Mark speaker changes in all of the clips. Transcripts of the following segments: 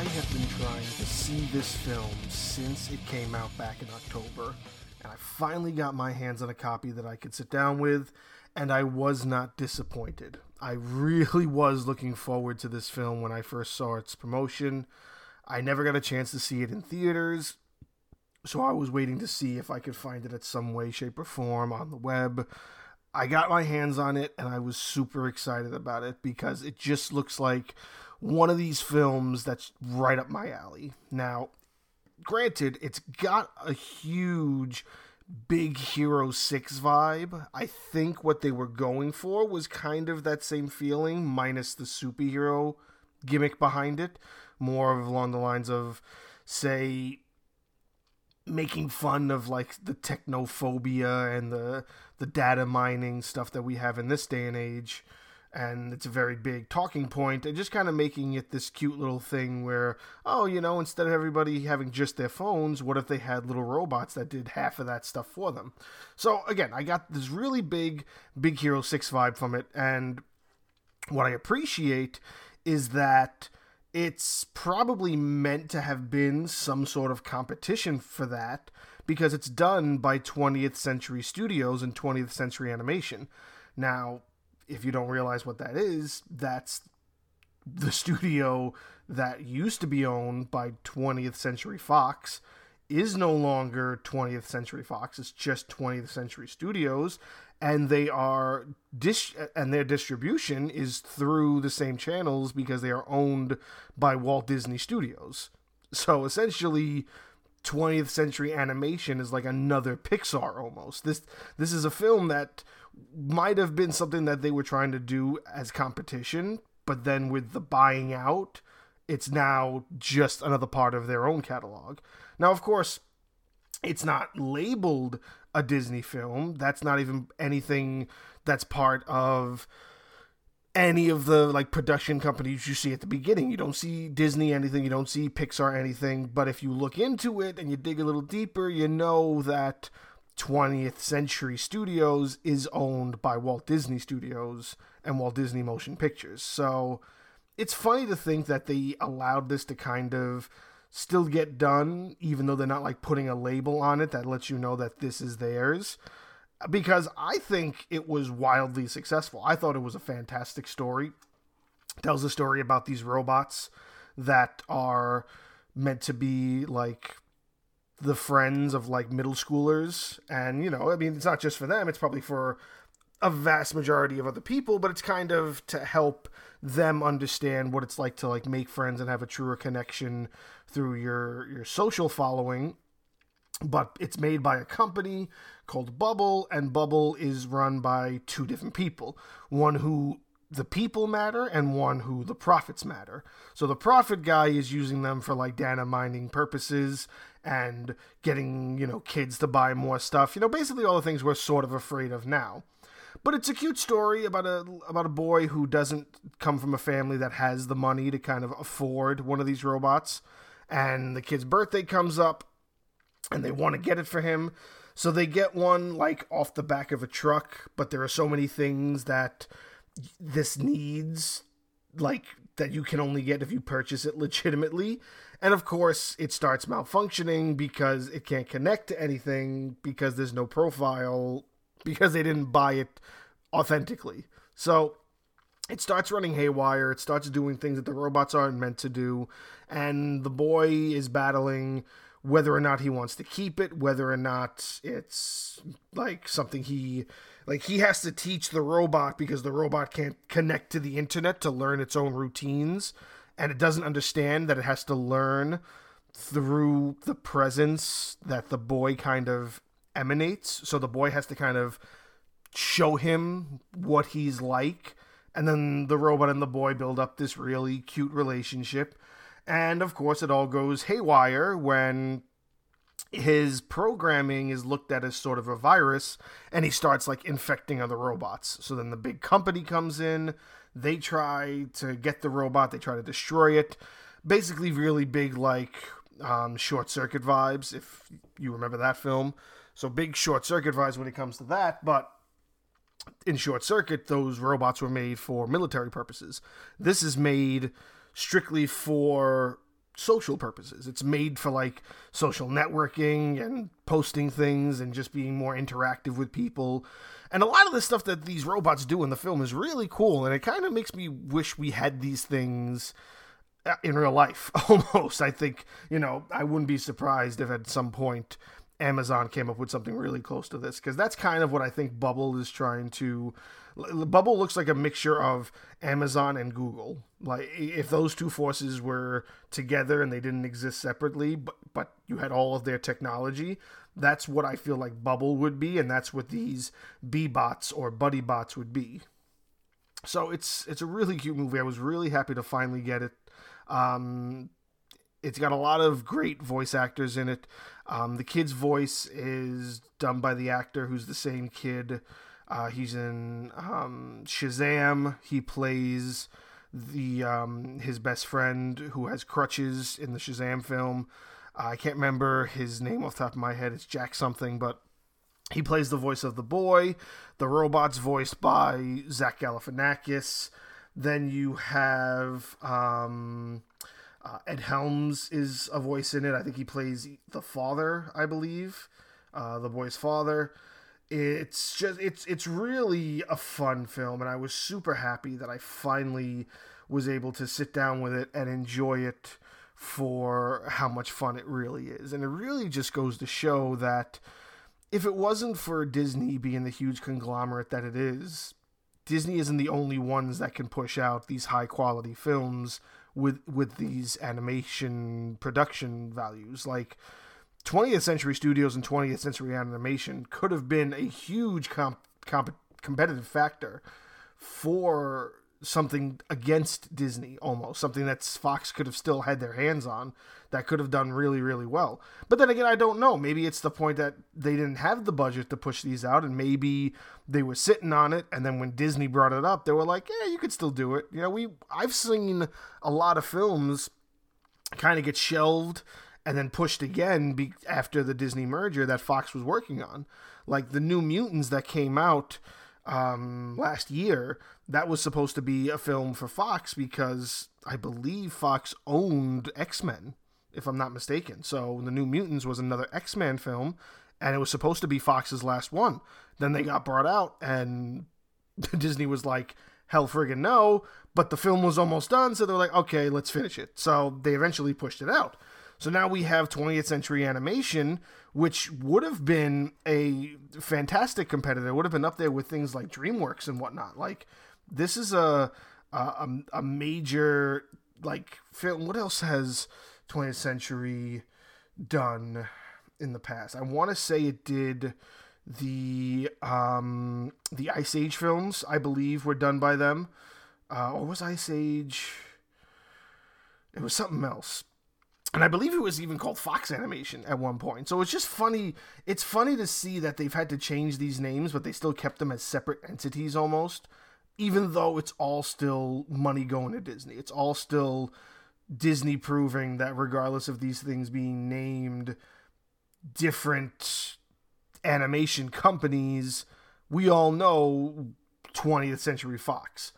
Speaker 1: I have been trying to see this film since it came out back in October, and I finally got my hands on a copy that I could sit down with, and I was not disappointed. I really was looking forward to this film when I first saw its promotion. I never got a chance to see it in theaters, so I was waiting to see if I could find it at some way, shape, or form on the web. I got my hands on it and I was super excited about it because it just looks like one of these films that's right up my alley. Now, granted, it's got a huge Big Hero 6 vibe. I think what they were going for was kind of that same feeling, minus the superhero gimmick behind it. More of along the lines of, say, making fun of like the technophobia and the the data mining stuff that we have in this day and age and it's a very big talking point and just kind of making it this cute little thing where oh you know instead of everybody having just their phones what if they had little robots that did half of that stuff for them? So again i got this really big big hero 6 vibe from it and what i appreciate is that it's probably meant to have been some sort of competition for that because it's done by 20th century studios and 20th century animation. Now if you don't realize what that is, that's the studio that used to be owned by 20th Century Fox is no longer 20th Century Fox. It's just 20th Century Studios, and they are dis- and their distribution is through the same channels because they are owned by Walt Disney Studios. So essentially, 20th Century Animation is like another Pixar almost. This this is a film that might have been something that they were trying to do as competition, but then with the buying out, it's now just another part of their own catalog. Now, of course, it's not labeled a Disney film. That's not even anything that's part of any of the like production companies you see at the beginning. You don't see Disney anything, you don't see Pixar anything, but if you look into it and you dig a little deeper, you know that 20th Century Studios is owned by Walt Disney Studios and Walt Disney Motion Pictures. So it's funny to think that they allowed this to kind of still get done, even though they're not like putting a label on it that lets you know that this is theirs. Because I think it was wildly successful. I thought it was a fantastic story. Tells a story about these robots that are meant to be like the friends of like middle schoolers and you know i mean it's not just for them it's probably for a vast majority of other people but it's kind of to help them understand what it's like to like make friends and have a truer connection through your your social following but it's made by a company called Bubble, and Bubble is run by two different people. One who the people matter and one who the profits matter. So the profit guy is using them for like data mining purposes and getting, you know, kids to buy more stuff. You know, basically all the things we're sort of afraid of now. But it's a cute story about a about a boy who doesn't come from a family that has the money to kind of afford one of these robots. And the kid's birthday comes up and they want to get it for him. So they get one like off the back of a truck, but there are so many things that this needs like that you can only get if you purchase it legitimately. And of course, it starts malfunctioning because it can't connect to anything because there's no profile because they didn't buy it authentically. So it starts running haywire. It starts doing things that the robots aren't meant to do. And the boy is battling whether or not he wants to keep it, whether or not it's like something he like he has to teach the robot because the robot can't connect to the internet to learn its own routines and it doesn't understand that it has to learn through the presence that the boy kind of emanates. So the boy has to kind of show him what he's like and then the robot and the boy build up this really cute relationship. And of course it all goes haywire when his programming is looked at as sort of a virus and he starts like infecting other robots. So then the big company comes in, they try to get the robot, they try to destroy it. Basically, really big, like um, short circuit vibes, if you remember that film. So big short circuit vibes when it comes to that, but in short circuit, those robots were made for military purposes. This is made strictly for social purposes. It's made for like social networking and posting things and just being more interactive with people. And a lot of the stuff that these robots do in the film is really cool, and it kind of makes me wish we had these things uh, in real life almost. I think, you know, I wouldn't be surprised if at some point Amazon came up with something really close to this because that's kind of what I think Bubble is trying to. Bubble looks like a mixture of Amazon and Google. Like if those two forces were together and they didn't exist separately, but but you had all of their technology, that's what I feel like Bubble would be, and that's what these B bots or Buddy bots would be. So it's it's a really cute movie. I was really happy to finally get it. Um, it's got a lot of great voice actors in it. Um, the kid's voice is done by the actor who's the same kid. Uh, he's in um, Shazam. He plays the um, his best friend who has crutches in the Shazam film. Uh, I can't remember his name off the top of my head. It's Jack something, but he plays the voice of the boy. The robot's voiced by Zach Galifianakis. Then you have um, uh, Ed Helms is a voice in it. I think he plays the father, I believe, uh, the boy's father. It's just it's it's really a fun film, and I was super happy that I finally was able to sit down with it and enjoy it for how much fun it really is. And it really just goes to show that if it wasn't for Disney being the huge conglomerate that it is, Disney isn't the only ones that can push out these high quality films with with these animation production values. Like 20th Century Studios and 20th Century Animation could have been a huge comp, comp competitive factor for something against Disney almost something that Fox could have still had their hands on that could have done really really well. But then again, I don't know. Maybe it's the point that they didn't have the budget to push these out and maybe they were sitting on it and then when Disney brought it up, they were like, "Yeah, you could still do it." You know, we I've seen a lot of films kind of get shelved and then pushed again be, after the Disney merger that Fox was working on. Like the New Mutants that came out um, last year, that was supposed to be a film for Fox because I believe Fox owned X Men, if I'm not mistaken. So the New Mutants was another X Men film, and it was supposed to be Fox's last one. Then they got brought out, and Disney was like, hell friggin' no. But the film was almost done, so they're like, okay, let's finish it. So they eventually pushed it out. So now we have 20th Century Animation, which would have been a fantastic competitor, would have been up there with things like DreamWorks and whatnot. Like, this is a a, a major like film. What else has 20th Century done in the past? I want to say it did the um the Ice Age films. I believe were done by them. Uh, or was Ice Age? It was something else and I believe it was even called Fox Animation at one point. So it's just funny. It's funny to see that they've had to change these names, but they still kept them as separate entities almost, even though it's all still money going to Disney. It's all still Disney proving that regardless of these things being named different animation companies, we all know 20th Century Fox.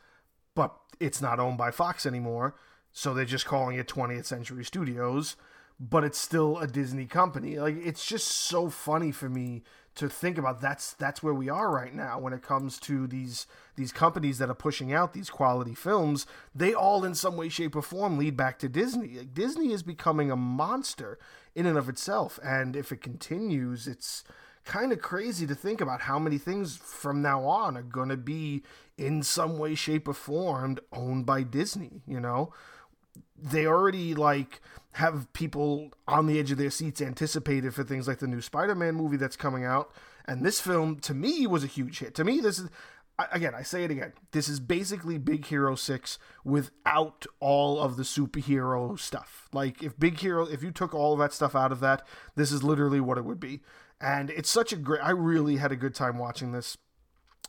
Speaker 1: But it's not owned by Fox anymore so they're just calling it 20th Century Studios, but it's still a Disney company. Like it's just so funny for me to think about that's that's where we are right now when it comes to these these companies that are pushing out these quality films. They all in some way shape or form lead back to disney. Disney is becoming a monster in and of itself. And if it continues it's kind of crazy to think about how many things from now on are going to be in some way shape or form owned by disney you know they already like have people on the edge of their seats anticipated for things like the new Spider-Man movie that's coming out. And this film, to me, was a huge hit. To me, this is again, I say it again. This is basically Big Hero 6 without all of the superhero stuff. Like if Big Hero if you took all of that stuff out of that, this is literally what it would be. And it's such a great I really had a good time watching this.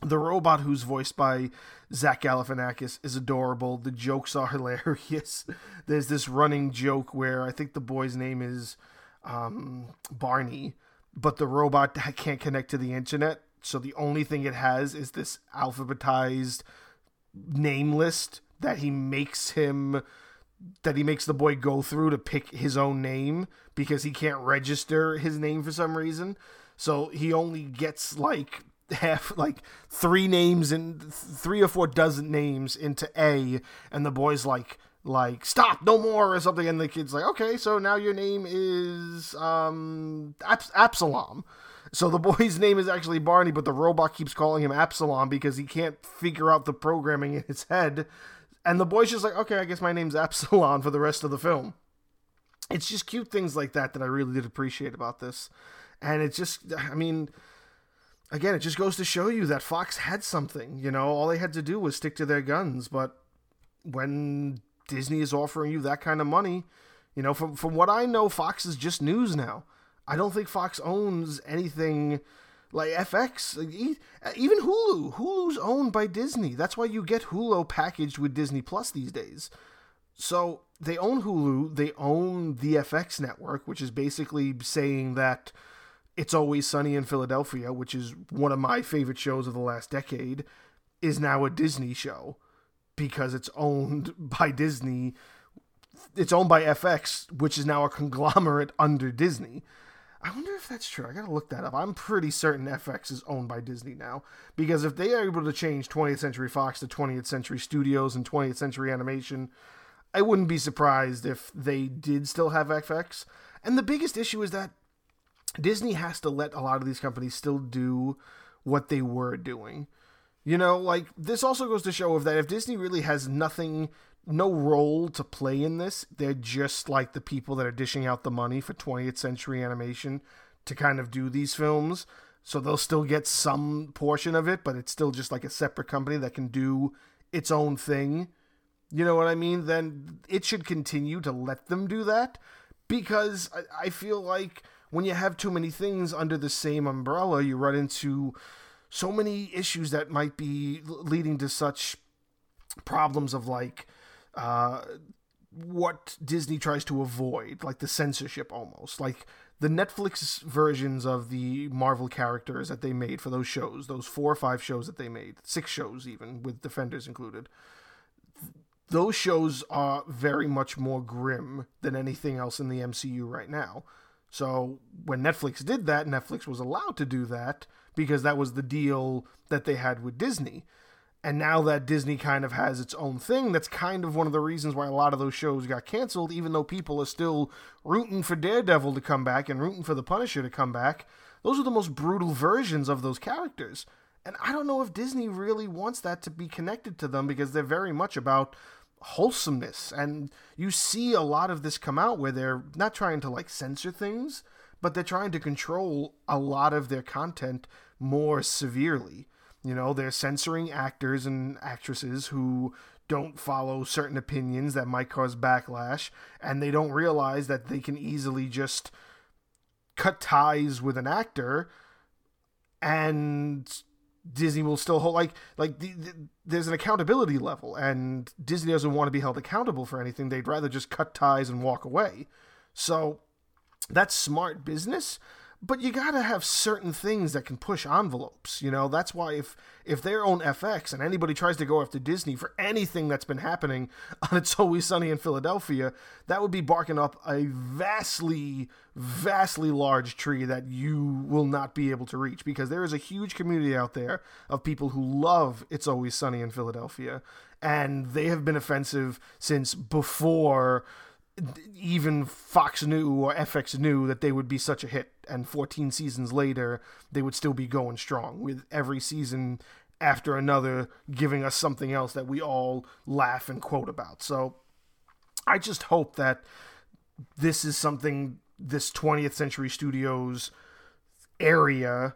Speaker 1: The robot who's voiced by Zach Galifianakis is adorable. The jokes are hilarious. There's this running joke where I think the boy's name is um, Barney, but the robot can't connect to the internet. So the only thing it has is this alphabetized name list that he makes him that he makes the boy go through to pick his own name because he can't register his name for some reason. So he only gets like half like three names and three or four dozen names into A and the boy's like like stop no more or something and the kid's like okay so now your name is um Abs- Absalom. So the boy's name is actually Barney but the robot keeps calling him Absalom because he can't figure out the programming in his head. And the boy's just like okay I guess my name's Absalom for the rest of the film. It's just cute things like that that I really did appreciate about this. And it's just I mean again it just goes to show you that Fox had something you know all they had to do was stick to their guns but when Disney is offering you that kind of money. You know, from from what I know, Fox is just news now. I don't think Fox owns anything like FX, even Hulu. Hulu's owned by Disney. That's why you get Hulu packaged with Disney Plus these days. So they own Hulu, they own the FX network, which is basically saying that It's Always Sunny in Philadelphia, which is one of my favorite shows of the last decade, is now a Disney show because it's owned by Disney. It's owned by FX, which is now a conglomerate under Disney. I wonder if that's true. I gotta look that up. I'm pretty certain FX is owned by Disney now because if they are able to change 20th Century Fox to 20th Century Studios and 20th Century Animation, I wouldn't be surprised if they did still have FX. And the biggest issue is that Disney has to let a lot of these companies still do what they were doing. You know, like this also goes to show of that if Disney really has nothing, no role to play in this, they're just like the people that are dishing out the money for 20th century animation to kind of do these films. So they'll still get some portion of it, but it's still just like a separate company that can do its own thing. You know what I mean? Then it should continue to let them do that because I, I feel like when you have too many things under the same umbrella, you run into so many issues that might be leading to such problems of like uh, what Disney tries to avoid, like the censorship almost. Like the Netflix versions of the Marvel characters that they made for those shows, those four or five shows that they made, six shows even, with Defenders included. Those shows are very much more grim than anything else in the MCU right now. So when Netflix did that, Netflix was allowed to do that because that was the deal that they had with Disney. And now that Disney kind of has its own thing, that's kind of one of the reasons why a lot of those shows got canceled, even though people are still rooting for Daredevil to come back and rooting for the Punisher to come back. Those are the most brutal versions of those characters. And I don't know if Disney really wants that to be connected to them because they're very much about wholesomeness. And you see a lot of this come out where they're not trying to like censor things, but they're trying to control a lot of their content more severely. You know, they're censoring actors and actresses who don't follow certain opinions that might cause backlash, and they don't realize that they can easily just cut ties with an actor and Disney will still hold like like the, the, there's an accountability level and Disney doesn't want to be held accountable for anything. They'd rather just cut ties and walk away. So that's smart business but you got to have certain things that can push envelopes you know? That's why if if they own fx and anybody tries to go after disney for anything that's been happening on it's always sunny in philadelphia that would be barking up a vastly vastly large tree that you will not be able to reach because there is a huge community out there of people who love it's always sunny in philadelphia and they have been offensive since before even Fox knew or FX knew that they would be such a hit, and 14 seasons later, they would still be going strong with every season after another giving us something else that we all laugh and quote about. So I just hope that this is something this 20th Century Studios area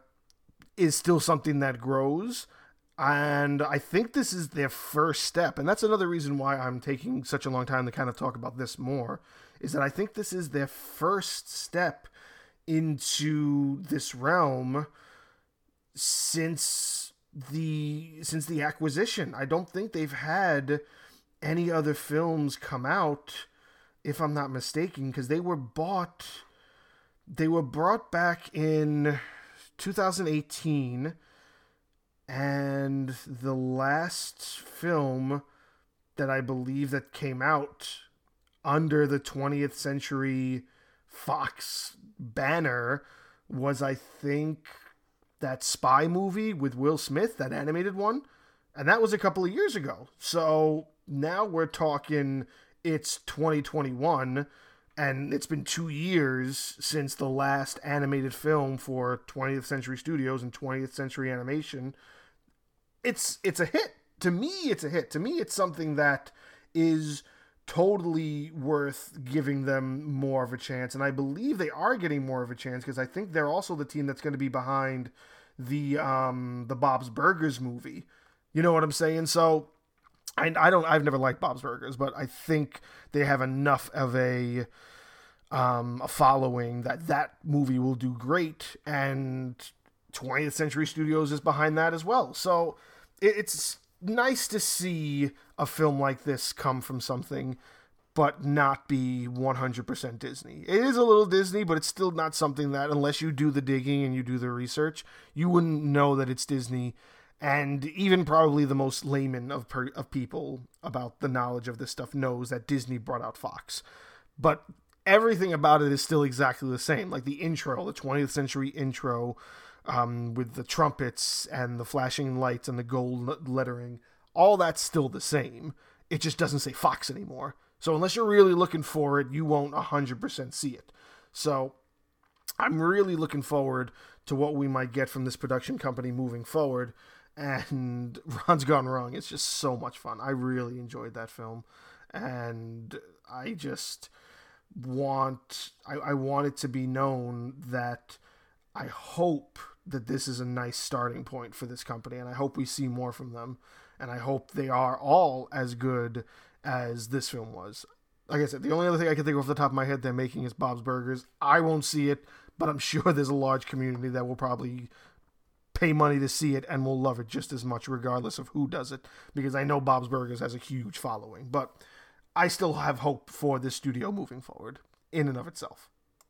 Speaker 1: is still something that grows and I think this is their first step. And that's another reason why I'm taking such a long time to kind of talk about this more, is that I think this is their first step into this realm since the since the acquisition. I don't think they've had any other films come out if I'm not mistaken because they were bought they were brought back in 2018 and the last film that I believe that came out under the 20th century Fox banner was, I think, that spy movie with Will Smith, that animated one. And that was a couple of years ago. So now we're talking it's 2021 and it's been two years since the last animated film for 20th Century Studios and 20th Century Animation. It's it's a hit. To me, it's a hit. To me, it's something that is totally worth giving them more of a chance. And I believe they are getting more of a chance because I think they're also the team that's going to be behind the um the Bob's Burgers movie. You know what I'm saying? So I, I don't I've never liked Bob's Burgers, but I think they have enough of a um, a following that that movie will do great, and 20th Century Studios is behind that as well. So it's nice to see a film like this come from something but not be 100% Disney. It is a little Disney, but it's still not something that, unless you do the digging and you do the research, you wouldn't know that it's Disney and even probably the most layman of per, of people about the knowledge of this stuff knows that Disney brought out Fox. But everything about it is still exactly the same. Like the intro, the 20th century intro, um, with the trumpets and the flashing lights and the gold lettering, all that's still the same. It just doesn't say Fox anymore. So unless you're really looking for it, you won't 100% see it. So I'm really looking forward to what we might get from this production company moving forward and Ron's Gone Wrong. It's just so much fun. I really enjoyed that film, and I just want I, I want it to be known that I hope that this is a nice starting point for this company, and I hope we see more from them, and I hope they are all as good as this film was. Like I said, the only other thing I can think of off the top of my head they're making is Bob's Burgers. I won't see it, but I'm sure there's a large community that will probably pay money to see it and will love it just as much, regardless of who does it, because I know Bob's Burgers has a huge following. But I still have hope for this studio moving forward in and of itself.